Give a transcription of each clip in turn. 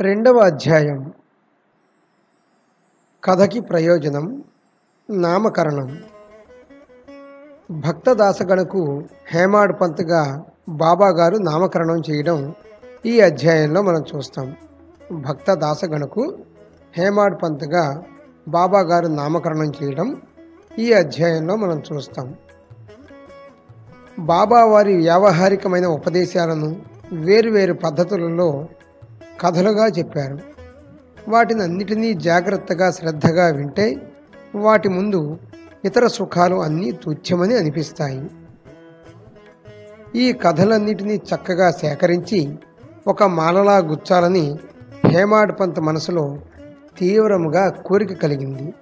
రెండవ అధ్యాయం. కథకి ప్రయోజనం నామకరణం. భక్తదాసగణకు హేమాడ్ పంత్గా బాబాగారు నామకరణం చేయడం ఈ అధ్యాయంలో మనం చూస్తాం. భక్త దాసగణకు హేమాడ్ పంత్గా బాబాగారు నామకరణం చేయడం ఈ అధ్యాయంలో మనం చూస్తాం. బాబా వారి వ్యావహారికమైన ఉపదేశాలను వేరువేరు పద్ధతులలో కథలుగా చెప్పారు. వాటిని అన్నిటినీ జాగ్రత్తగా శ్రద్ధగా వింటే వాటి ముందు ఇతర సుఖాలు అన్నీ తుచ్చమని అనిపిస్తాయి. ఈ కథలన్నిటినీ చక్కగా సేకరించి ఒక మాలలా గుచ్చాలని హేమాడ్ పంత్ మనసులో తీవ్రముగా కోరిక కలిగింది.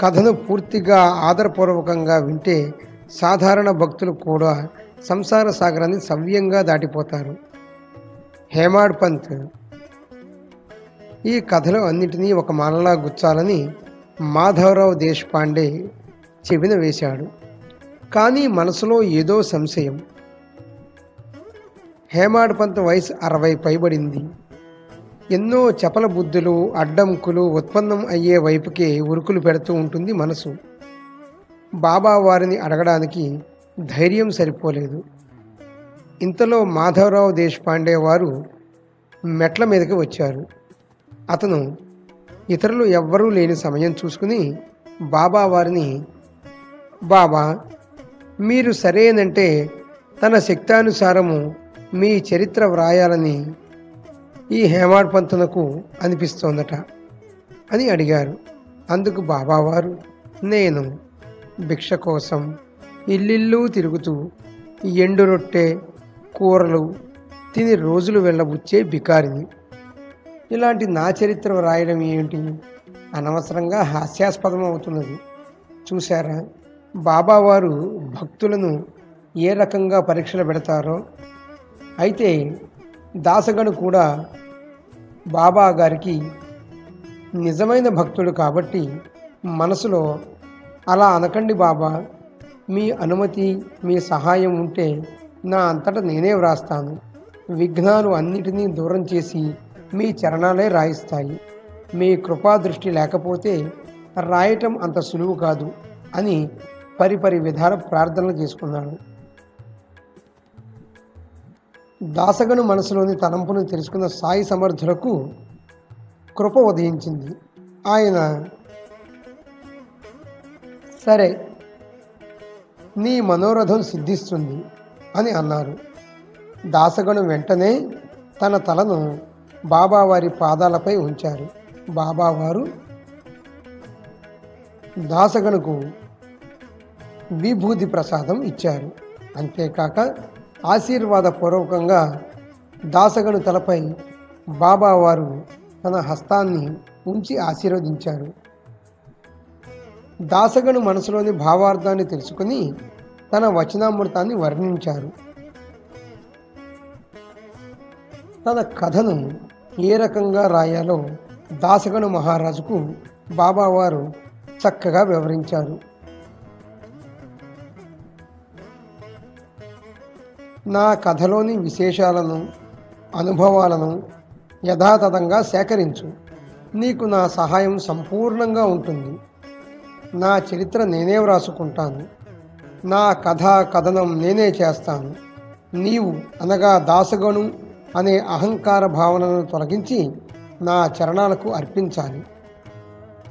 కథను పూర్తిగా ఆదరపూర్వకంగా వింటే సాధారణ భక్తులు కూడా సంసార సాగరాన్ని సవ్యంగా దాటిపోతారు. హేమాడ్ పంత్ ఈ కథలు అన్నింటినీ ఒక మాలలా గుచ్చాలని మాధవరావు దేశపాండే చెవిన వేశాడు. కానీ మనసులో ఏదో సంశయం. హేమాడ్ పంత్ వయసు అరవై పైబడింది. ఎన్నో చపల బుద్ధులు అడ్డంకులు ఉత్పన్నం అయ్యే వైపుకే ఉరుకులు పెడుతూ ఉంటుంది మనసు. బాబా వారిని అడగడానికి ధైర్యం సరిపోలేదు. ఇంతలో మాధవరావు దేశపాండే వారు మెట్ల మీదకి వచ్చారు. అతను ఇతరులు ఎవ్వరూ లేని సమయం చూసుకుని బాబా వారిని బాబా మీరు సరేనంటే తన శక్తానుసారము మీ చరిత్ర వ్రాయాలని ఈ హేమాడ్ పంతునకు అనిపిస్తోందట అని అడిగారు. అందుకు బాబావారు నేను భిక్ష కోసం ఇల్లిల్లు తిరుగుతూ ఎండు రొట్టె కూరలు తిని రోజులు వెళ్ళబుచ్చే బికారిని ఇలాంటి నా చరిత్ర వ్రాయడం ఏమిటి? అనవసరంగా హాస్యాస్పదం అవుతున్నది చూశారా? బాబావారు భక్తులను ఏ రకంగా పరీక్షలు పెడతారో? అయితే దాసగడు కూడా బాబా గారికి నిజమైన భక్తుడు కాబట్టి మనసులో అలా అనకండి బాబా. మీ అనుమతి మీ సహాయం ఉంటే నా అంతటా నేనే వ్రాస్తాను. విఘ్నాలు అన్నిటినీ దూరం చేసి మీ చరణాలే రాయిస్తాయి. మీ కృపా దృష్టి లేకపోతే రాయటం అంత సులువు కాదు అని పరిపరి విధాల ప్రార్థనలు చేసుకున్నాడు. దాసగను మనసులోని తలంపును తెలుసుకున్న సాయి సమర్థులకు కృప ఉదయించింది. ఆయన సరే నీ మనోరథం సిద్ధిస్తుంది అని అన్నారు. దాసగను వెంటనే తన తలను బాబావారి పాదాలపై ఉంచారు. బాబావారు దాసగణకు విభూతి ప్రసాదం ఇచ్చారు. అంతేకాక ఆశీర్వాదపూర్వకంగా దాసగను తలపై బాబావారు తన హస్తాన్ని ఉంచి ఆశీర్వదించారు. దాసగను మనసులోని భావార్థాన్ని తెలుసుకుని తన వచనామృతాన్ని వర్ణించారు. తన కథను ఏ రకంగా రాయాలో దాసగను మహారాజుకు బాబావారు చక్కగా వివరించారు. నా కథలోని విశేషాలను అనుభవాలను యథాతథంగా సేకరించు. నీకు నా సహాయం సంపూర్ణంగా ఉంటుంది. నా చరిత్ర నేనే వ్రాసుకుంటాను. నా కథ కథనం నేనే చేస్తాను. నీవు అనగా దాసగను అనే అహంకార భావనను తొలగించి నా చరణాలకు అర్పించాలి.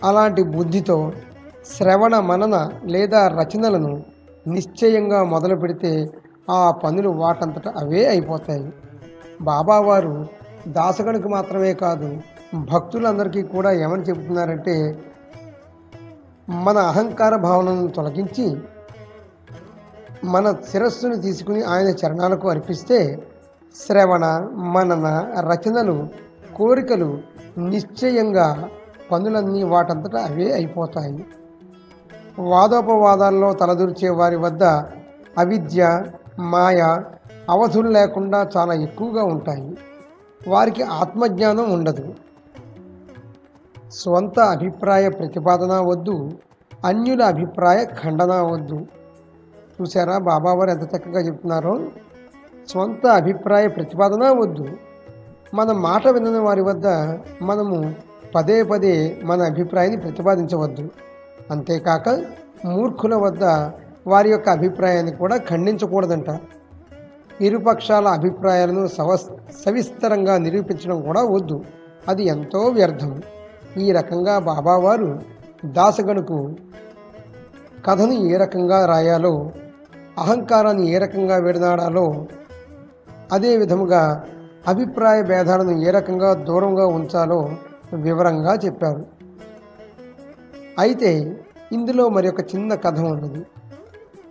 అలాంటి బుద్ధితో శ్రవణ మనన లేదా రచనలను నిశ్చయంగా మొదలు పెడితే ఆ పనులు వాటంతట అవే అయిపోతాయి. బాబావారు దాసగణుకు మాత్రమే కాదు భక్తులందరికీ కూడా ఏమని చెబుతున్నారంటే మన అహంకార భావనను తొలగించి మన శిరస్సును తీసుకుని ఆయన చరణాలకు అర్పిస్తే శ్రవణ మనన రచనలు కోరికలు నిశ్చయంగా పనులన్నీ వాటంతటా అవే అయిపోతాయి. వాదోపవాదాల్లో తలదూర్చే వారి వద్ద అవిద్య మాయ అవధులు లేకుండా చాలా ఎక్కువగా ఉంటాయి. వారికి ఆత్మజ్ఞానం ఉండదు. స్వంత అభిప్రాయ ప్రతిపాదన వద్దు అన్యుల అభిప్రాయ ఖండన వద్దు. చూసారా బాబావారు ఎంత చక్కగా చెప్తున్నారో? స్వంత అభిప్రాయ ప్రతిపాదన వద్దు. మన మాట వినని వారి వద్ద మనము పదే పదే మన అభిప్రాయాన్ని ప్రతిపాదించవద్దు. అంతేకాక మూర్ఖుల వద్ద వారి యొక్క అభిప్రాయాన్ని కూడా ఖండించకూడదంట. ఇరుపక్షాల అభిప్రాయాలను సవ సవిస్తరంగా నిరూపించడం కూడా వద్దు. అది ఎంతో వ్యర్థం. ఈ రకంగా బాబావారు దాసగనుకు కథను ఏ రకంగా రాయాలో అహంకారాన్ని ఏ రకంగా విడనాడాలో అదే విధముగా అభిప్రాయ భేదాలను ఏ రకంగా దూరంగా ఉంచాలో వివరంగా చెప్పారు. అయితే ఇందులో మరి ఒక చిన్న కథ ఉన్నది.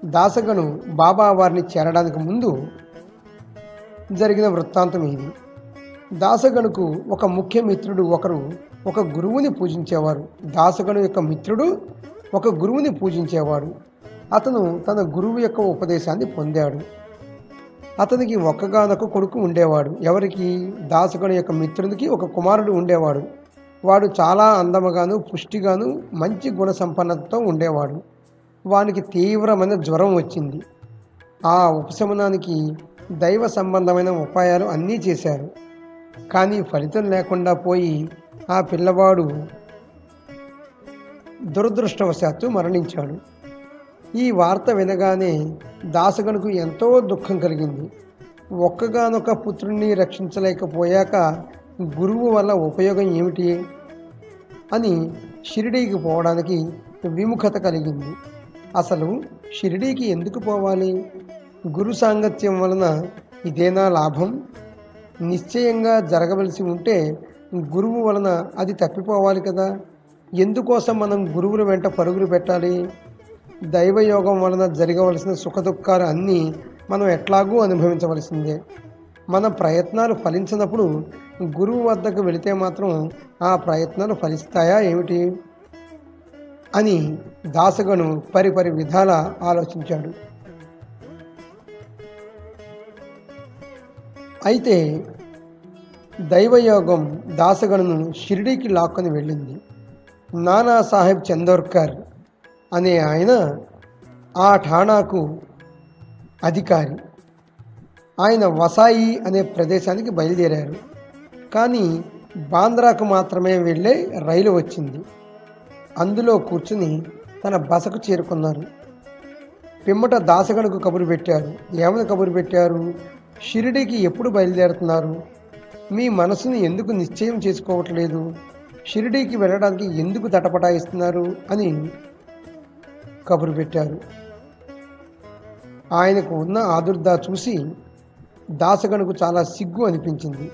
దాసగను బాబా వారిని చేరడానికి ముందు జరిగిన వృత్తాంతం ఇది. దాసగణుకు ఒక ముఖ్య మిత్రుడు ఒకరు ఒక గురువుని పూజించేవారు. దాసగణు యొక్క మిత్రుడు ఒక గురువుని పూజించేవాడు. అతను తన గురువు యొక్క ఉపదేశాన్ని పొందాడు. అతనికి ఒక్కగానొక కొడుకు ఉండేవాడు. ఎవరికి? దాసగణు యొక్క మిత్రునికి ఒక కుమారుడు ఉండేవాడు. వాడు చాలా అందముగాను పుష్టిగాను మంచి గుణ సంపన్నతతో ఉండేవాడు. వానికి తీవ్రమైన జ్వరం వచ్చింది. ఆ ఉపశమనానికి దైవ సంబంధమైన ఉపాయాలు అన్నీ చేశారు. కానీ ఫలితం లేకుండా పోయి ఆ పిల్లవాడు దురదృష్టవశాత్తు మరణించాడు. ఈ వార్త వినగానే దాసగనుకు ఎంతో దుఃఖం కలిగింది. ఒక్కగానొక పుత్రుణ్ణి రక్షించలేకపోయాక గురువు వల్ల ఉపయోగం ఏమిటి? అని షిరిడీకి పోవడానికి విముఖత కలిగింది. అసలు షిరిడీకి ఎందుకు పోవాలి? గురు సాంగత్యం వలన ఇదేనా లాభం? నిశ్చయంగా జరగవలసి ఉంటే గురువు వలన అది తప్పిపోవాలి కదా. ఎందుకోసం మనం గురువుల వెంట పరుగులు పెట్టాలి? దైవయోగం వలన జరగవలసిన సుఖదుఖాలు అన్నీ మనం ఎట్లాగూ అనుభవించవలసిందే. మన ప్రయత్నాలు ఫలించినప్పుడు గురువు వద్దకు వెళితే మాత్రం ఆ ప్రయత్నాలు ఫలిస్తాయా ఏమిటి? అని దాసగను పరిపరి విధాల ఆలోచించాడు. అయితే దైవయోగం దాసగణను షిరిడీకి లాక్కొని వెళ్ళింది. నానా సాహెబ్ చందోర్కర్ అనే ఆయన ఆ ఠాణాకు అధికారి. ఆయన వసాయి అనే ప్రదేశానికి బయలుదేరారు. కానీ బాంద్రాకు మాత్రమే వెళ్ళే రైలు వచ్చింది. అందులో కూర్చుని తన బసకు చేరుకున్నారు. పిమ్మట దాసగణకు కబురు పెట్టారు. ఏమని కబురు పెట్టారు? షిరిడీకి ఎప్పుడు బయలుదేరుతున్నారు? మీ మనసుని ఎందుకు నిశ్చయం చేసుకోవట్లేదు? షిరిడీకి వెళ్ళడానికి ఎందుకు తటపటాయిస్తున్నారు అని కబురు పెట్టారు. ఆయనకు ఉన్న ఆదుర్దా చూసి దాసగణకు చాలా సిగ్గు అనిపించింది.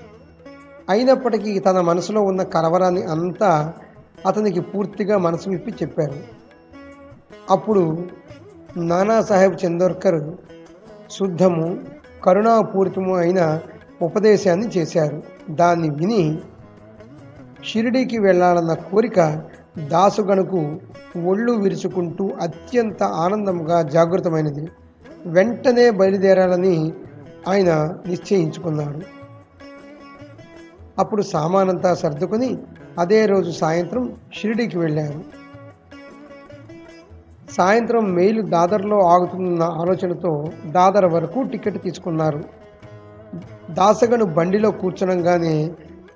అయినప్పటికీ తన మనసులో ఉన్న కలవరాన్ని అంతా అతనికి పూర్తిగా మనసు విప్పి చెప్పారు. అప్పుడు నానాసాహెబ్ చందోర్కర్ శుద్ధము కరుణాపూరితము అయిన ఉపదేశాన్ని చేశారు. దాన్ని విని షిరిడీకి వెళ్ళాలన్న కోరిక దాసుగణకు ఒళ్ళు విరుచుకుంటూ అత్యంత ఆనందంగా జాగృతమైనది. వెంటనే బయలుదేరాలని ఆయన నిశ్చయించుకున్నాడు. అప్పుడు సామానంతా సర్దుకొని అదే రోజు సాయంత్రం షిరిడీకి వెళ్ళారు. సాయంత్రం మెయిల్ దాదర్లో ఆగుతున్న ఆలోచనతో దాదర్ వరకు టికెట్ తీసుకున్నారు. దాసగను బండిలో కూర్చునగానే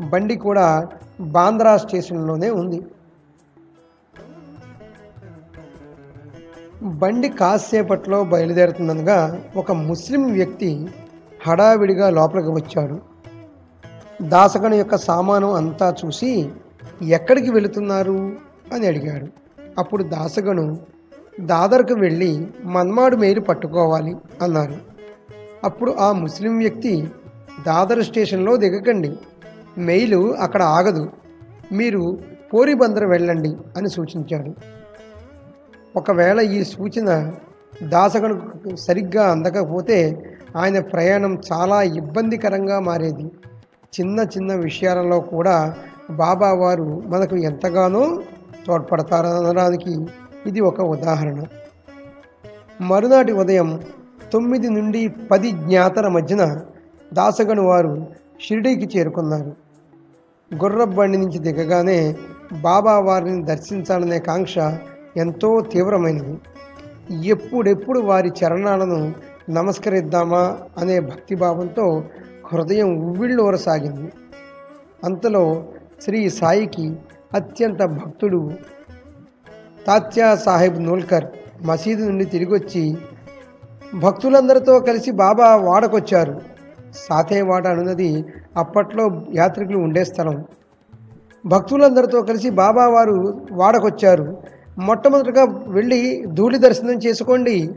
బండి కూడా బాంద్రా స్టేషన్లోనే ఉంది. బండి కాసేపట్లో బయలుదేరుతుందనగా ఒక ముస్లిం వ్యక్తి హడావిడిగా లోపలికి వచ్చాడు. దాసగను యొక్క సామాను అంతా చూసి ఎక్కడికి వెళుతున్నారు? అని అడిగాడు. అప్పుడు దాసగను దాదర్కు వెళ్ళి మన్మాడు మేలు పట్టుకోవాలి అన్నారు అప్పుడు ఆ ముస్లిం వ్యక్తి దాదర్ స్టేషన్లో దిగకండి. మెయిలు అక్కడ ఆగదు. మీరు పోరిబందర్ వెళ్ళండి అని సూచించాడు. ఒకవేళ ఈ సూచన దాసగనుకు సరిగ్గా అందకపోతే ఆయన ప్రయాణం చాలా ఇబ్బందికరంగా మారేది. చిన్న చిన్న విషయాలలో కూడా బాబా వారు మనకు ఎంతగానో తోడ్పడతారనడానికి ఇది ఒక ఉదాహరణ. మరునాటి ఉదయం తొమ్మిది నుండి పది జ్ఞాతల మధ్యన దాసగను వారు షిరిడీకి చేరుకున్నారు. గుర్రబండి నుంచి దిగగానే బాబా వారిని దర్శించాలనే కాంక్ష ఎంతో తీవ్రమైనది. ఎప్పుడెప్పుడు వారి చరణాలను నమస్కరిద్దామా అనే భక్తిభావంతో హృదయం ఉవ్విళ్ళూరసాగింది అంతలో శ్రీ సాయికి అత్యంత భక్తుడు తాత్యా సాహెబ్ నోల్కర్ మసీదు నుండి తిరిగొచ్చి భక్తులందరితో కలిసి బాబా వాడకొచ్చారు. సాతేవాడ అనున్నది అప్పట్లో యాత్రికులు ఉండే స్థలం. భక్తులందరితో కలిసి బాబా వారు వాడకొచ్చారు. మొట్టమొదటిగా వెళ్ళి ధూళి దర్శనం చేసుకోండి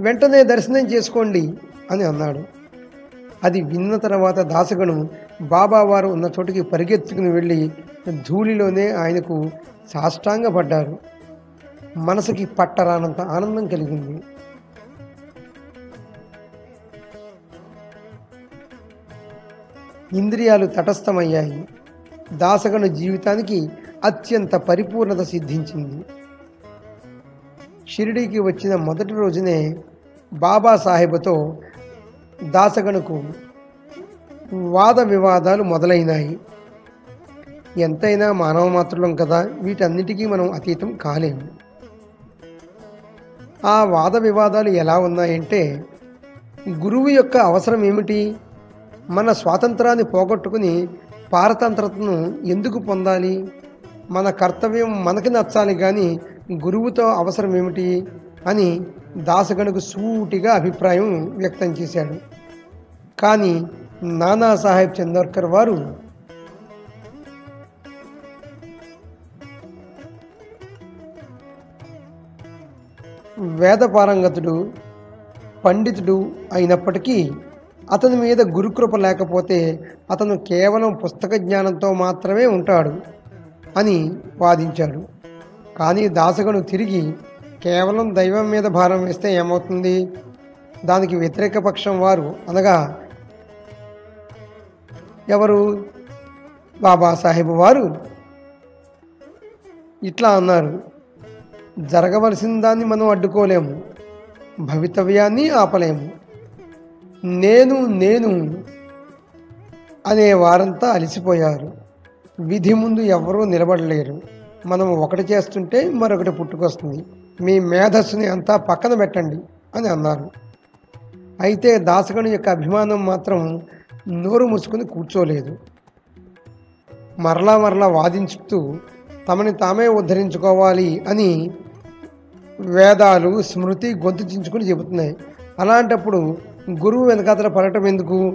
వెంటనే దర్శనం చేసుకోండి అని అన్నాడు. అది విన్న తర్వాత దాసగను బాబావారు ఉన్న చోటికి పరిగెత్తుకుని వెళ్ళి ధూళిలోనే ఆయనకు సాష్టాంగపడ్డారు. మనసుకి పట్టరానంత ఆనందం కలిగింది. ఇంద్రియాలు తటస్థమయ్యాయి. దాసగను జీవితానికి అత్యంత పరిపూర్ణత సిద్ధించింది. షిరిడీకి వచ్చిన మొదటి రోజునే బాబా సాహెబ్తో వాద వివాదాలు మొదలైనాయి. ఎంతైనా మానవ మాత్రులం కదా వీటన్నిటికీ మనం అతీతం కాలేము. ఆ వాద వివాదాలు ఎలా ఉన్నాయంటే గురువు యొక్క అవసరం ఏమిటి? మన స్వాతంత్రాన్ని పోగొట్టుకుని పారతంత్రతను ఎందుకు పొందాలి? మన కర్తవ్యం మనకి నచ్చాలి కానీ గురువుతో అవసరం ఏమిటి? అని దాసగణకు సూటిగా అభిప్రాయం వ్యక్తం చేశాడు. కానీ నానాసాహెబ్ చందోర్కర్ వారు వేద పారంగతుడు పండితుడు అయినప్పటికీ అతని మీద గురుకృప లేకపోతే అతను కేవలం పుస్తక జ్ఞానంతో మాత్రమే ఉంటాడు అని వాదించాడు. కానీ దాసగను తిరిగి కేవలం దైవం మీద భారం వేస్తే ఏమవుతుంది? దానికి వ్యతిరేక పక్షం వారు అనగా ఎవరు? బాబాసాహెబ్ వారు. ఇట్లా అన్నారు. జరగవలసిన దాన్ని మనం అడ్డుకోలేము. భవితవ్యాన్ని ఆపలేము. నేను నేను అనే వారంతా అలసిపోయారు. విధి ముందు ఎవరూ నిలబడలేరు. మనం ఒకటి చేస్తుంటే మరొకటి పుట్టుకొస్తుంది. మీ మేధస్సుని అంతా పక్కన పెట్టండి అని అన్నారు. అయితే దాసగణి యొక్క అభిమానం మాత్రం నోరు మూసుకుని కూర్చోలేదు. మరలా మరలా వాదించుతూ తమని తామే ఉద్ధరించుకోవాలి అని వేదాలు స్మృతి గొంతు చించుకుని చెబుతున్నాయి. అలాంటప్పుడు గురువు వెనకాతల పడటం ఎందుకు?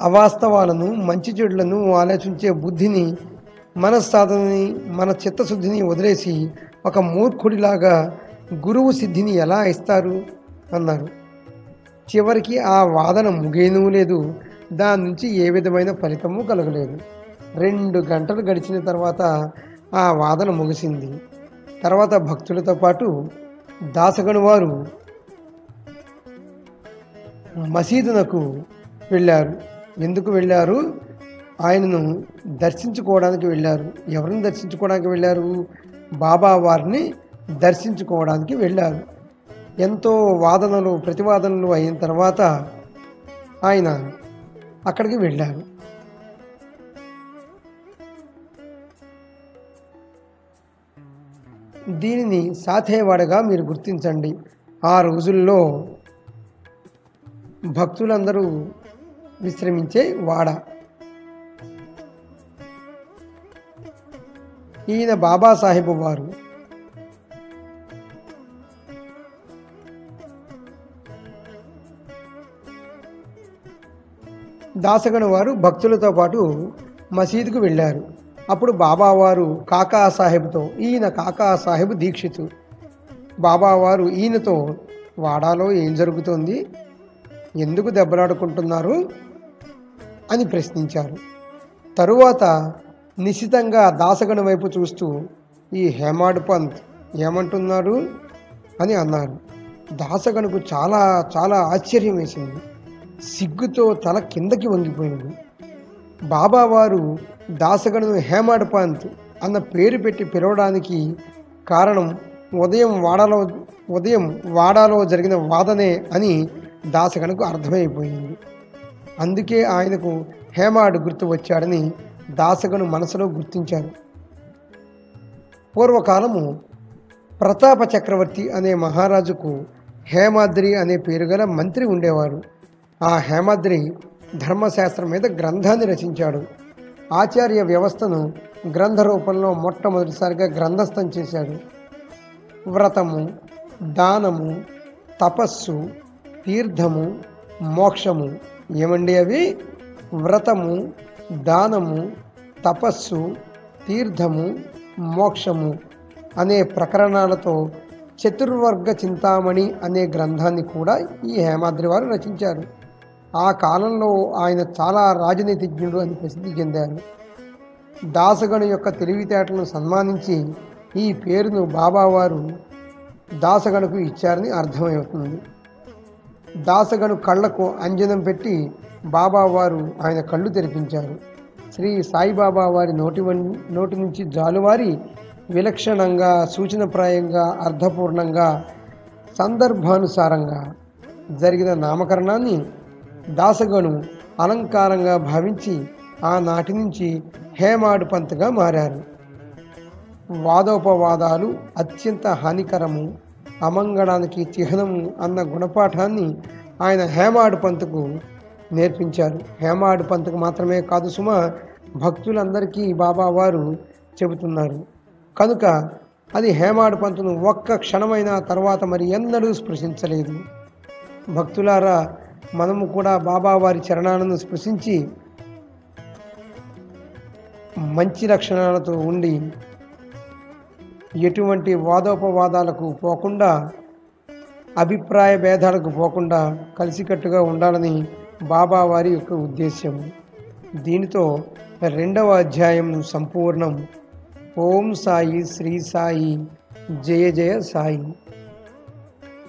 అవాస్తవాలను మంచి చెడులను ఆలోచించే బుద్ధిని మనస్సాధనని మన చిత్తశుద్ధిని వదిలేసి ఒక మూర్ఖుడిలాగా గురువు సిద్ధిని ఎలా ఇస్తారు? అన్నారు. చివరికి ఆ వాదన ముగేనూ లేదు. దాని నుంచి ఏ విధమైన ఫలితము కలగలేదు. రెండు గంటలు గడిచిన తర్వాత ఆ వాదన ముగిసింది. తర్వాత భక్తులతో పాటు దాసగను వారు మసీదునకు వెళ్ళారు. ఎందుకు వెళ్ళారు? ఆయనను దర్శించుకోవడానికి వెళ్ళారు. ఎవరిని దర్శించుకోవడానికి వెళ్ళారు? బాబా వారిని దర్శించుకోవడానికి వెళ్ళారు. ఎంతో వాదనలు ప్రతివాదనలు అయిన తర్వాత ఆయన అక్కడికి వెళ్ళారు. దీనిని సాథేవాడగా మీరు గుర్తించండి. ఆ రోజుల్లో భక్తులందరూ విశ్రమించే వాడ. ఈయన బాబాసాహెబ్ వారు. దాసగణ వారు భక్తులతో పాటు మసీదుకు వెళ్ళారు. అప్పుడు బాబావారు కాకా సాహెబ్తో ఈయన కాకా సాహెబ్ దీక్షితు బాబావారు ఈయనతో వాడాలో ఏం జరుగుతోంది? ఎందుకు దెబ్బలాడుకుంటున్నారు అని ప్రశ్నించారు. తరువాత నిశితంగా దాసగణ వైపు చూస్తూ ఈ హేమాడ్ పంత్ ఏమంటున్నారు అని అన్నారు. దాసగణకు చాలా చాలా ఆశ్చర్యం వేసింది. సిగ్గుతో తల కిందకి వంగిపోయింది. బాబా వారు దాసగణను హేమాడ్ పంత్ అన్న పేరు పెట్టి పిలవడానికి కారణం ఉదయం వాడలో ఉదయం వాడాలో జరిగిన వాదనే అని దాసగణకు అర్థమైపోయింది. అందుకే ఆయనకు హేమాడు గుర్తు వచ్చాడని దాసగను మనసులో గుర్తించారు. పూర్వకాలము ప్రతాప చక్రవర్తి అనే మహారాజుకు హేమాద్రి అనే పేరు గల మంత్రి ఉండేవారు ఆ హేమాద్రి ధర్మశాస్త్రం మీద గ్రంథాన్ని రచించాడు. ఆచార్య వ్యవస్థను గ్రంథ రూపంలో మొట్టమొదటిసారిగా గ్రంథస్థం చేశాడు. వ్రతము దానము తపస్సు తీర్థము మోక్షము ఏమండి అవి? వ్రతము దానము తపస్సు తీర్థము మోక్షము అనే ప్రకరణాలతో చతుర్వర్గ చింతామణి అనే గ్రంథాన్ని కూడా ఈ హేమాద్రి వారు రచించారు. ఆ కాలంలో ఆయన చాలా రాజనీతిజ్ఞుడు అని ప్రసిద్ధి చెందారు. దాసగణు యొక్క తెలివితేటలను సన్మానించి ఈ పేరును బాబావారు దాసగణకు ఇచ్చారని అర్థమవుతుంది. దాసగను కళ్ళకు అంజనం పెట్టి బాబావారు ఆయన కళ్ళు తెరిపించారు. శ్రీ సాయిబాబా వారి నోటి నోటి నుంచి జాలువారి విలక్షణంగా సూచనప్రాయంగా అర్థపూర్ణంగా సందర్భానుసారంగా జరిగిన నామకరణాన్ని దాసగను అలంకారంగా భావించి ఆనాటి నుంచి హేమాడు పంత్గా మారారు. వాదోపవాదాలు అత్యంత హానికరము అమంగళానికి చిహ్నము అన్న గుణపాఠాన్ని ఆయన హేమాడు పంతుకు నేర్పించారు. హేమాడు పంతుకు మాత్రమే కాదు సుమ భక్తులందరికీ బాబా వారు చెబుతున్నారు. కనుక అది హేమాడు పంతును ఒక్క క్షణమైన తర్వాత మరి ఎన్నడూ స్పృశించలేదు. భక్తులారా మనము కూడా బాబా వారి చరణాలను స్పృశించి మంచి లక్షణాలతో ఉండి ఎటువంటి వాదోపవాదాలకు పోకుండా అభిప్రాయ భేదాలకు పోకుండా కలిసికట్టుగా ఉండాలని బాబా వారి యొక్క ఉద్దేశ్యం. దీనితో రెండవ అధ్యాయం సంపూర్ణం. ఓం సాయి శ్రీ సాయి జయ జయ సాయి.